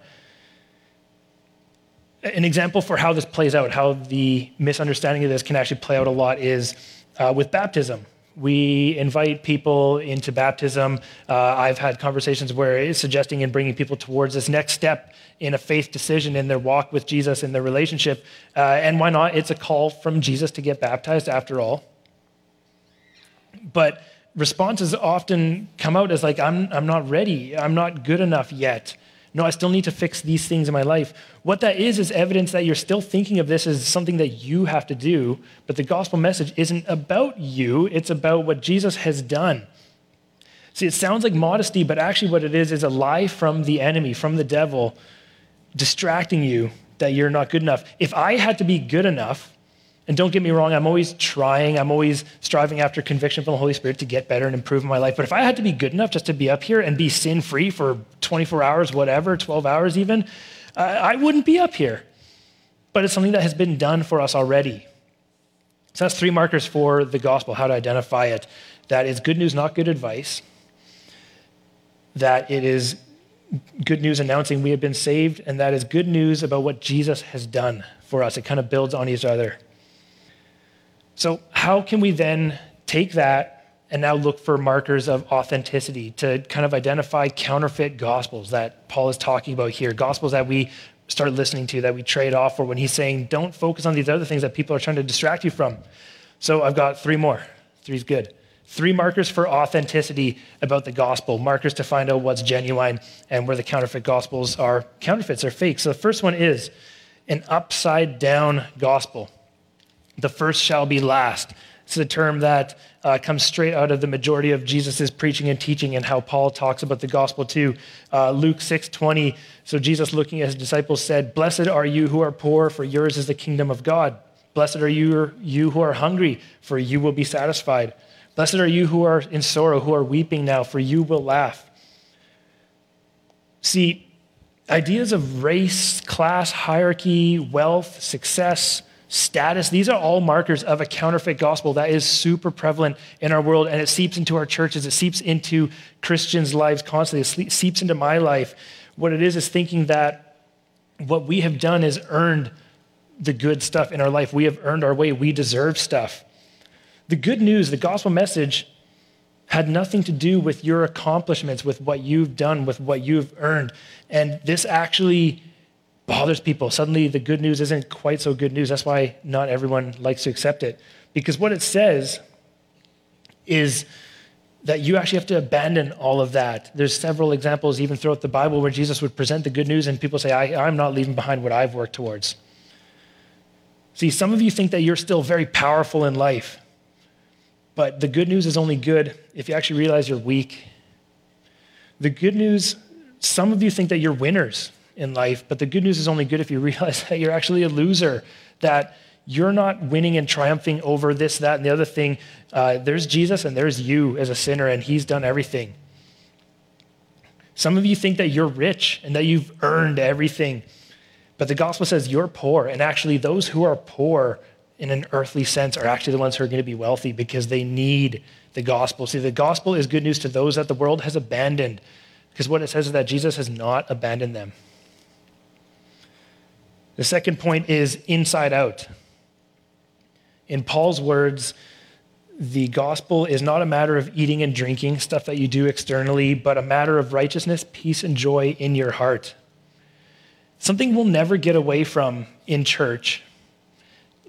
An example for how this plays out, how the misunderstanding of this can actually play out a lot, is uh, with baptism. We invite people into baptism. Uh, I've had conversations where it's suggesting and bringing people towards this next step in a faith decision in their walk with Jesus, in their relationship. Uh, and why not? It's a call from Jesus to get baptized after all. But responses often come out as like, I'm, I'm not ready. I'm not good enough yet. No, I still need to fix these things in my life. What that is, is evidence that you're still thinking of this as something that you have to do, but the gospel message isn't about you, it's about what Jesus has done. See, it sounds like modesty, but actually, what it is is a lie from the enemy, from the devil, distracting you that you're not good enough. If I had to be good enough, and don't get me wrong, I'm always trying, I'm always striving after conviction from the Holy Spirit to get better and improve my life. But if I had to be good enough just to be up here and be sin free for 24 hours, whatever, 12 hours even, I, I wouldn't be up here. But it's something that has been done for us already. So that's three markers for the gospel, how to identify it. That is good news, not good advice. That it is good news announcing we have been saved, and that is good news about what Jesus has done for us. It kind of builds on each other. So, how can we then take that and now look for markers of authenticity to kind of identify counterfeit gospels that Paul is talking about here? Gospels that we start listening to, that we trade off for when he's saying, don't focus on these other things that people are trying to distract you from. So, I've got three more. Three's good. Three markers for authenticity about the gospel, markers to find out what's genuine and where the counterfeit gospels are counterfeits or fake. So the first one is an upside down gospel. The first shall be last. It's a term that uh, comes straight out of the majority of Jesus' preaching and teaching and how Paul talks about the gospel too. Uh, Luke 6:20. So Jesus, looking at his disciples, said, "Blessed are you who are poor, for yours is the kingdom of God. Blessed are you, you who are hungry, for you will be satisfied. Blessed are you who are in sorrow, who are weeping now, for you will laugh." See, ideas of race, class, hierarchy, wealth, success, status, these are all markers of a counterfeit gospel that is super prevalent in our world and it seeps into our churches, it seeps into Christians' lives constantly, it seeps into my life. What it is is thinking that what we have done is earned the good stuff in our life. We have earned our way, we deserve stuff. The good news, the gospel message, had nothing to do with your accomplishments, with what you've done, with what you've earned. And this actually bothers people. Suddenly, the good news isn't quite so good news. That's why not everyone likes to accept it. Because what it says is that you actually have to abandon all of that. There's several examples, even throughout the Bible, where Jesus would present the good news and people say, I, I'm not leaving behind what I've worked towards. See, some of you think that you're still very powerful in life. But the good news is only good if you actually realize you're weak. The good news, some of you think that you're winners in life, but the good news is only good if you realize that you're actually a loser, that you're not winning and triumphing over this, that, and the other thing. Uh, there's Jesus and there's you as a sinner, and he's done everything. Some of you think that you're rich and that you've earned everything, but the gospel says you're poor, and actually, those who are poor in an earthly sense are actually the ones who are going to be wealthy because they need the gospel. See, the gospel is good news to those that the world has abandoned because what it says is that Jesus has not abandoned them. The second point is inside out. In Paul's words, the gospel is not a matter of eating and drinking, stuff that you do externally, but a matter of righteousness, peace, and joy in your heart. Something we'll never get away from in church,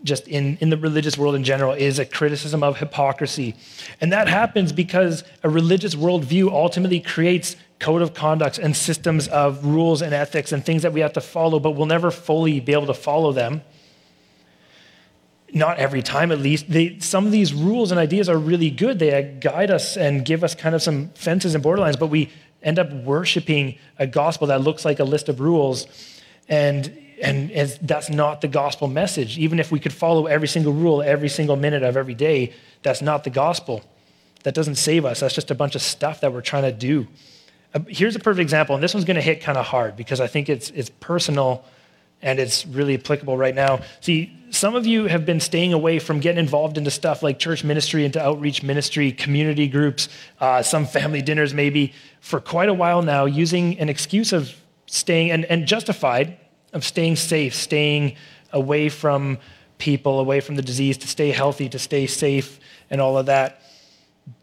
just in, in the religious world in general, is a criticism of hypocrisy. And that happens because a religious worldview ultimately creates code of conducts and systems of rules and ethics and things that we have to follow, but we'll never fully be able to follow them. Not every time, at least. They, some of these rules and ideas are really good. They guide us and give us kind of some fences and borderlines, but we end up worshiping a gospel that looks like a list of rules. And, and, and that's not the gospel message. Even if we could follow every single rule every single minute of every day, that's not the gospel. That doesn't save us. That's just a bunch of stuff that we're trying to do. Uh, here's a perfect example, and this one's going to hit kind of hard because I think it's, it's personal and it's really applicable right now. See, some of you have been staying away from getting involved into stuff like church ministry, into outreach ministry, community groups, uh, some family dinners maybe, for quite a while now, using an excuse of staying, and, and justified, of staying safe, staying away from people, away from the disease, to stay healthy, to stay safe, and all of that.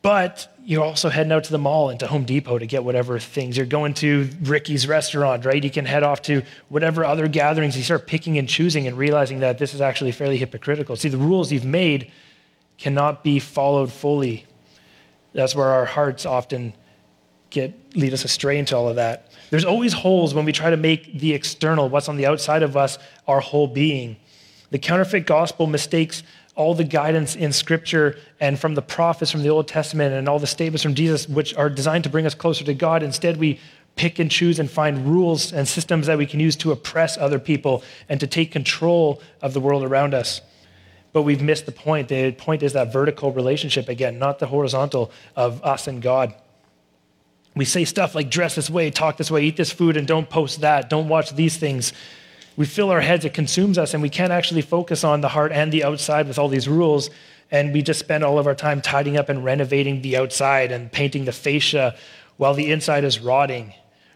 But you're also heading out to the mall and to Home Depot to get whatever things. You're going to Ricky's restaurant, right? You can head off to whatever other gatherings. You start picking and choosing and realizing that this is actually fairly hypocritical. See, the rules you've made cannot be followed fully. That's where our hearts often get lead us astray into all of that. There's always holes when we try to make the external, what's on the outside of us, our whole being. The counterfeit gospel mistakes all the guidance in Scripture and from the prophets from the Old Testament and all the statements from Jesus, which are designed to bring us closer to God. Instead, we pick and choose and find rules and systems that we can use to oppress other people and to take control of the world around us. But we've missed the point. The point is that vertical relationship again, not the horizontal of us and God. We say stuff like dress this way, talk this way, eat this food, and don't post that, don't watch these things. We fill our heads, it consumes us, and we can't actually focus on the heart and the outside with all these rules. And we just spend all of our time tidying up and renovating the outside and painting the fascia while the inside is rotting.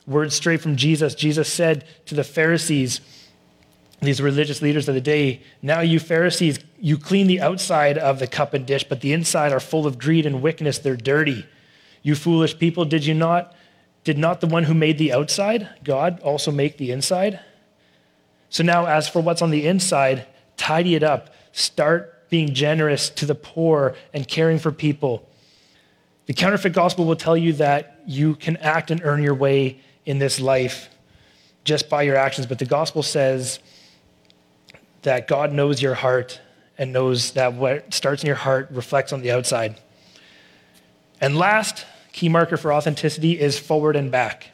Words straight from Jesus. Jesus said to the Pharisees, these religious leaders of the day, Now you Pharisees, you clean the outside of the cup and dish, but the inside are full of greed and wickedness. They're dirty. You foolish people, did you not? Did not the one who made the outside, God, also make the inside? So now, as for what's on the inside, tidy it up. Start being generous to the poor and caring for people. The counterfeit gospel will tell you that you can act and earn your way in this life just by your actions, but the gospel says that God knows your heart and knows that what starts in your heart reflects on the outside. And last key marker for authenticity is forward and back.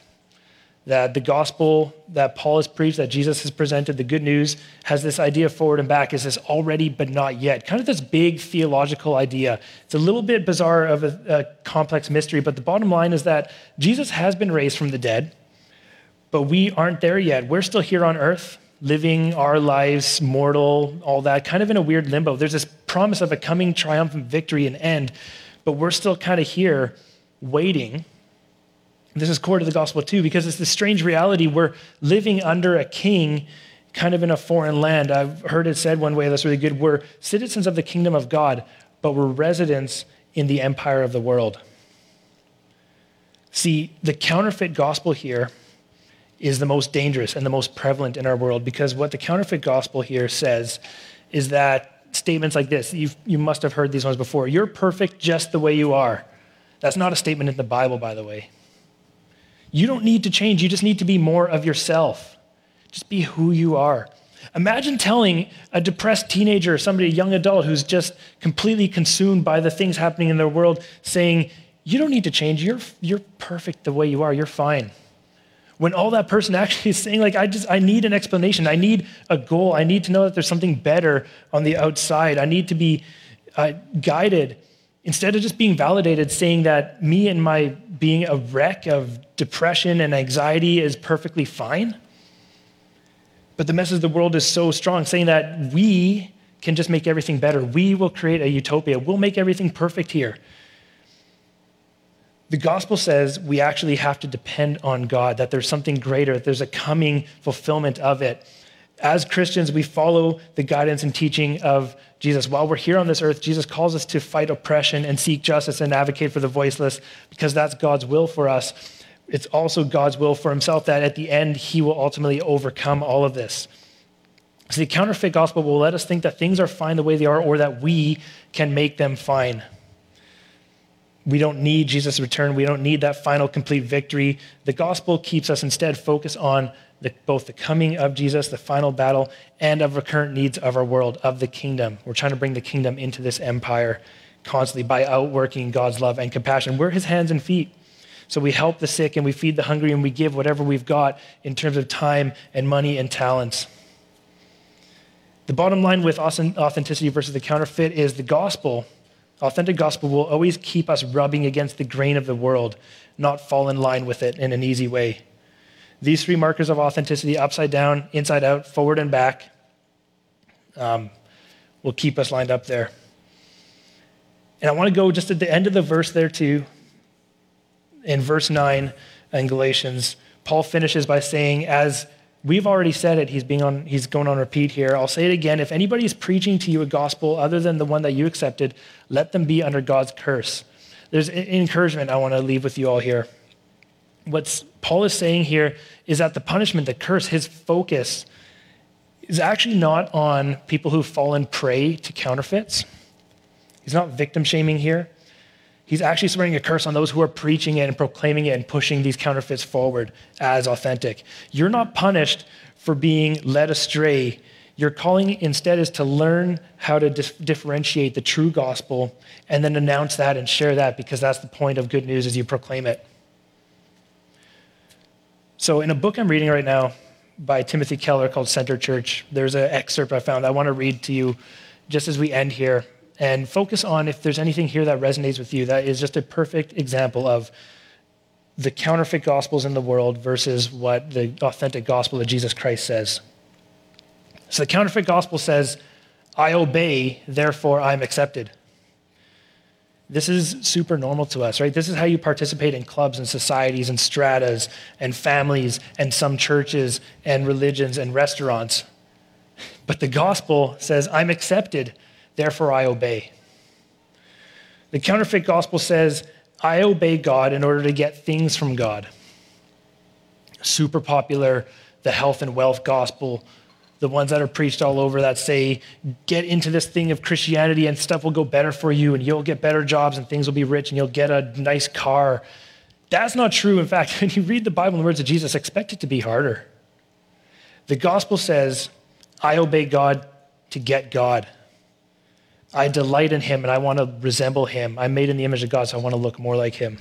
That the gospel that Paul has preached, that Jesus has presented, the good news, has this idea forward and back is this already but not yet. Kind of this big theological idea. It's a little bit bizarre of a, a complex mystery, but the bottom line is that Jesus has been raised from the dead, but we aren't there yet. We're still here on earth, living our lives, mortal, all that, kind of in a weird limbo. There's this promise of a coming triumphant victory and end, but we're still kind of here waiting. This is core to the gospel too, because it's this strange reality. We're living under a king kind of in a foreign land. I've heard it said one way that's really good. We're citizens of the kingdom of God, but we're residents in the empire of the world. See, the counterfeit gospel here is the most dangerous and the most prevalent in our world because what the counterfeit gospel here says is that statements like this, you you must have heard these ones before. You're perfect just the way you are. That's not a statement in the Bible, by the way. You don't need to change, you just need to be more of yourself. Just be who you are. Imagine telling a depressed teenager or somebody, a young adult who's just completely consumed by the things happening in their world, saying, You don't need to change. You're, you're perfect the way you are. You're fine. When all that person actually is saying, like, I just, I need an explanation. I need a goal. I need to know that there's something better on the outside. I need to be uh, guided instead of just being validated, saying that me and my being a wreck of depression and anxiety is perfectly fine. But the message of the world is so strong, saying that we can just make everything better. We will create a utopia. We'll make everything perfect here. The gospel says we actually have to depend on God, that there's something greater, that there's a coming fulfillment of it. As Christians, we follow the guidance and teaching of Jesus. While we're here on this earth, Jesus calls us to fight oppression and seek justice and advocate for the voiceless because that's God's will for us it's also God's will for himself that at the end he will ultimately overcome all of this. So the counterfeit gospel will let us think that things are fine the way they are or that we can make them fine. We don't need Jesus' return. We don't need that final complete victory. The gospel keeps us instead focused on the, both the coming of Jesus, the final battle, and of the current needs of our world, of the kingdom. We're trying to bring the kingdom into this empire constantly by outworking God's love and compassion. We're his hands and feet. So we help the sick and we feed the hungry and we give whatever we've got in terms of time and money and talents. The bottom line with authenticity versus the counterfeit is the gospel, authentic gospel, will always keep us rubbing against the grain of the world, not fall in line with it in an easy way. These three markers of authenticity upside down, inside out, forward and back um, will keep us lined up there. And I want to go just at the end of the verse there, too in verse 9 in Galatians, Paul finishes by saying, as we've already said it, he's, being on, he's going on repeat here. I'll say it again. If anybody is preaching to you a gospel other than the one that you accepted, let them be under God's curse. There's encouragement I want to leave with you all here. What Paul is saying here is that the punishment, the curse, his focus is actually not on people who've fallen prey to counterfeits. He's not victim shaming here. He's actually swearing a curse on those who are preaching it and proclaiming it and pushing these counterfeits forward as authentic. You're not punished for being led astray. Your calling instead is to learn how to dif- differentiate the true gospel and then announce that and share that because that's the point of good news as you proclaim it. So, in a book I'm reading right now by Timothy Keller called Center Church, there's an excerpt I found I want to read to you just as we end here and focus on if there's anything here that resonates with you. That is just a perfect example of the counterfeit gospels in the world versus what the authentic gospel of Jesus Christ says. So the counterfeit gospel says, I obey, therefore I'm accepted. This is super normal to us, right? This is how you participate in clubs and societies and stratas and families and some churches and religions and restaurants. But the gospel says, I'm accepted, therefore I obey. The counterfeit gospel says, I obey God in order to get things from God. Super popular, the health and wealth gospel, the ones that are preached all over that say, get into this thing of Christianity and stuff will go better for you and you'll get better jobs and things will be rich and you'll get a nice car. That's not true. In fact, when you read the Bible and the words of Jesus, expect it to be harder. The gospel says, I obey God to get God. I delight in him and I want to resemble him. I'm made in the image of God, so I want to look more like him.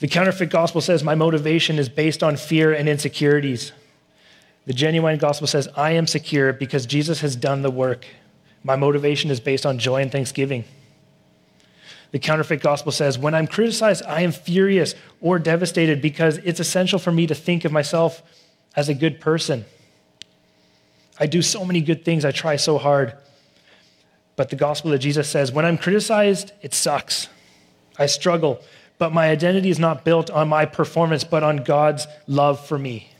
The counterfeit gospel says my motivation is based on fear and insecurities. The genuine gospel says I am secure because Jesus has done the work. My motivation is based on joy and thanksgiving. The counterfeit gospel says when I'm criticized, I am furious or devastated because it's essential for me to think of myself as a good person. I do so many good things, I try so hard. But the gospel of Jesus says, when I'm criticized, it sucks. I struggle. But my identity is not built on my performance, but on God's love for me.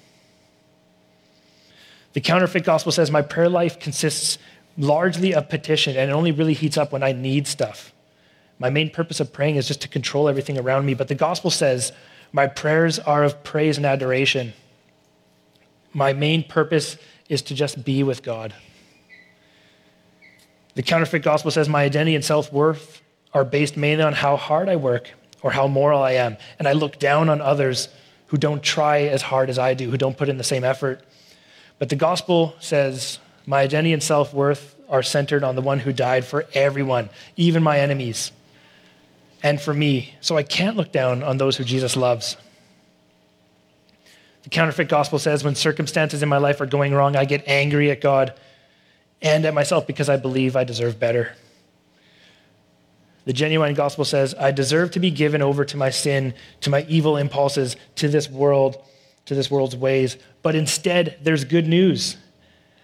The counterfeit gospel says, my prayer life consists largely of petition, and it only really heats up when I need stuff. My main purpose of praying is just to control everything around me. But the gospel says, my prayers are of praise and adoration. My main purpose is to just be with God. The counterfeit gospel says my identity and self worth are based mainly on how hard I work or how moral I am. And I look down on others who don't try as hard as I do, who don't put in the same effort. But the gospel says my identity and self worth are centered on the one who died for everyone, even my enemies, and for me. So I can't look down on those who Jesus loves. The counterfeit gospel says when circumstances in my life are going wrong, I get angry at God and at myself because I believe I deserve better. The genuine gospel says, I deserve to be given over to my sin, to my evil impulses, to this world, to this world's ways. But instead, there's good news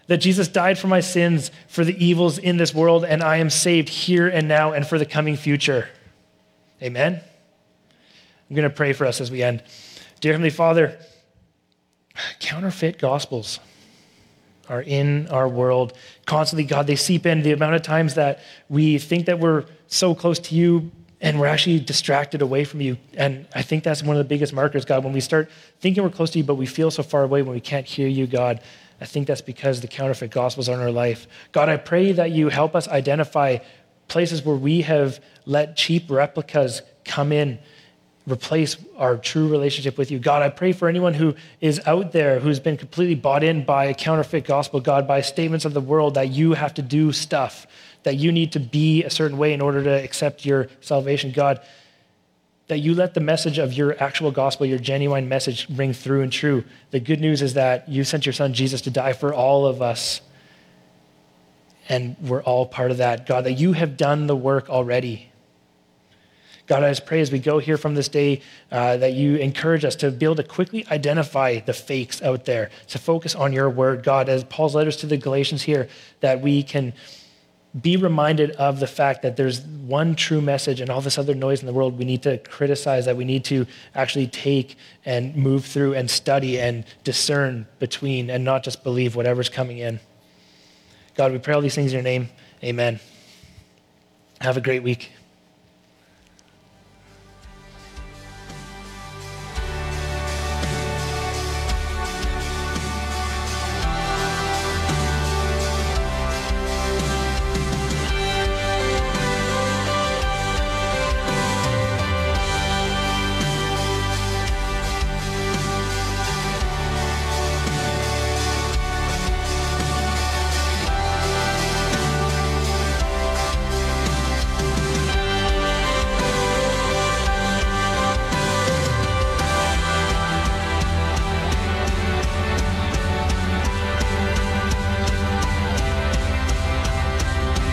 that Jesus died for my sins, for the evils in this world, and I am saved here and now and for the coming future. Amen. I'm going to pray for us as we end. Dear Heavenly Father, counterfeit gospels are in our world constantly. God, they seep in the amount of times that we think that we're so close to you and we're actually distracted away from you. And I think that's one of the biggest markers, God, when we start thinking we're close to you, but we feel so far away when we can't hear you, God. I think that's because the counterfeit gospels are in our life. God, I pray that you help us identify places where we have let cheap replicas come in replace our true relationship with you. God, I pray for anyone who is out there who's been completely bought in by a counterfeit gospel, God, by statements of the world that you have to do stuff, that you need to be a certain way in order to accept your salvation. God, that you let the message of your actual gospel, your genuine message, ring through and true. The good news is that you sent your son Jesus to die for all of us. And we're all part of that. God, that you have done the work already. God, I just pray as we go here from this day uh, that you encourage us to be able to quickly identify the fakes out there, to focus on your word. God, as Paul's letters to the Galatians here, that we can be reminded of the fact that there's one true message and all this other noise in the world we need to criticize, that we need to actually take and move through and study and discern between and not just believe whatever's coming in. God, we pray all these things in your name. Amen. Have a great week.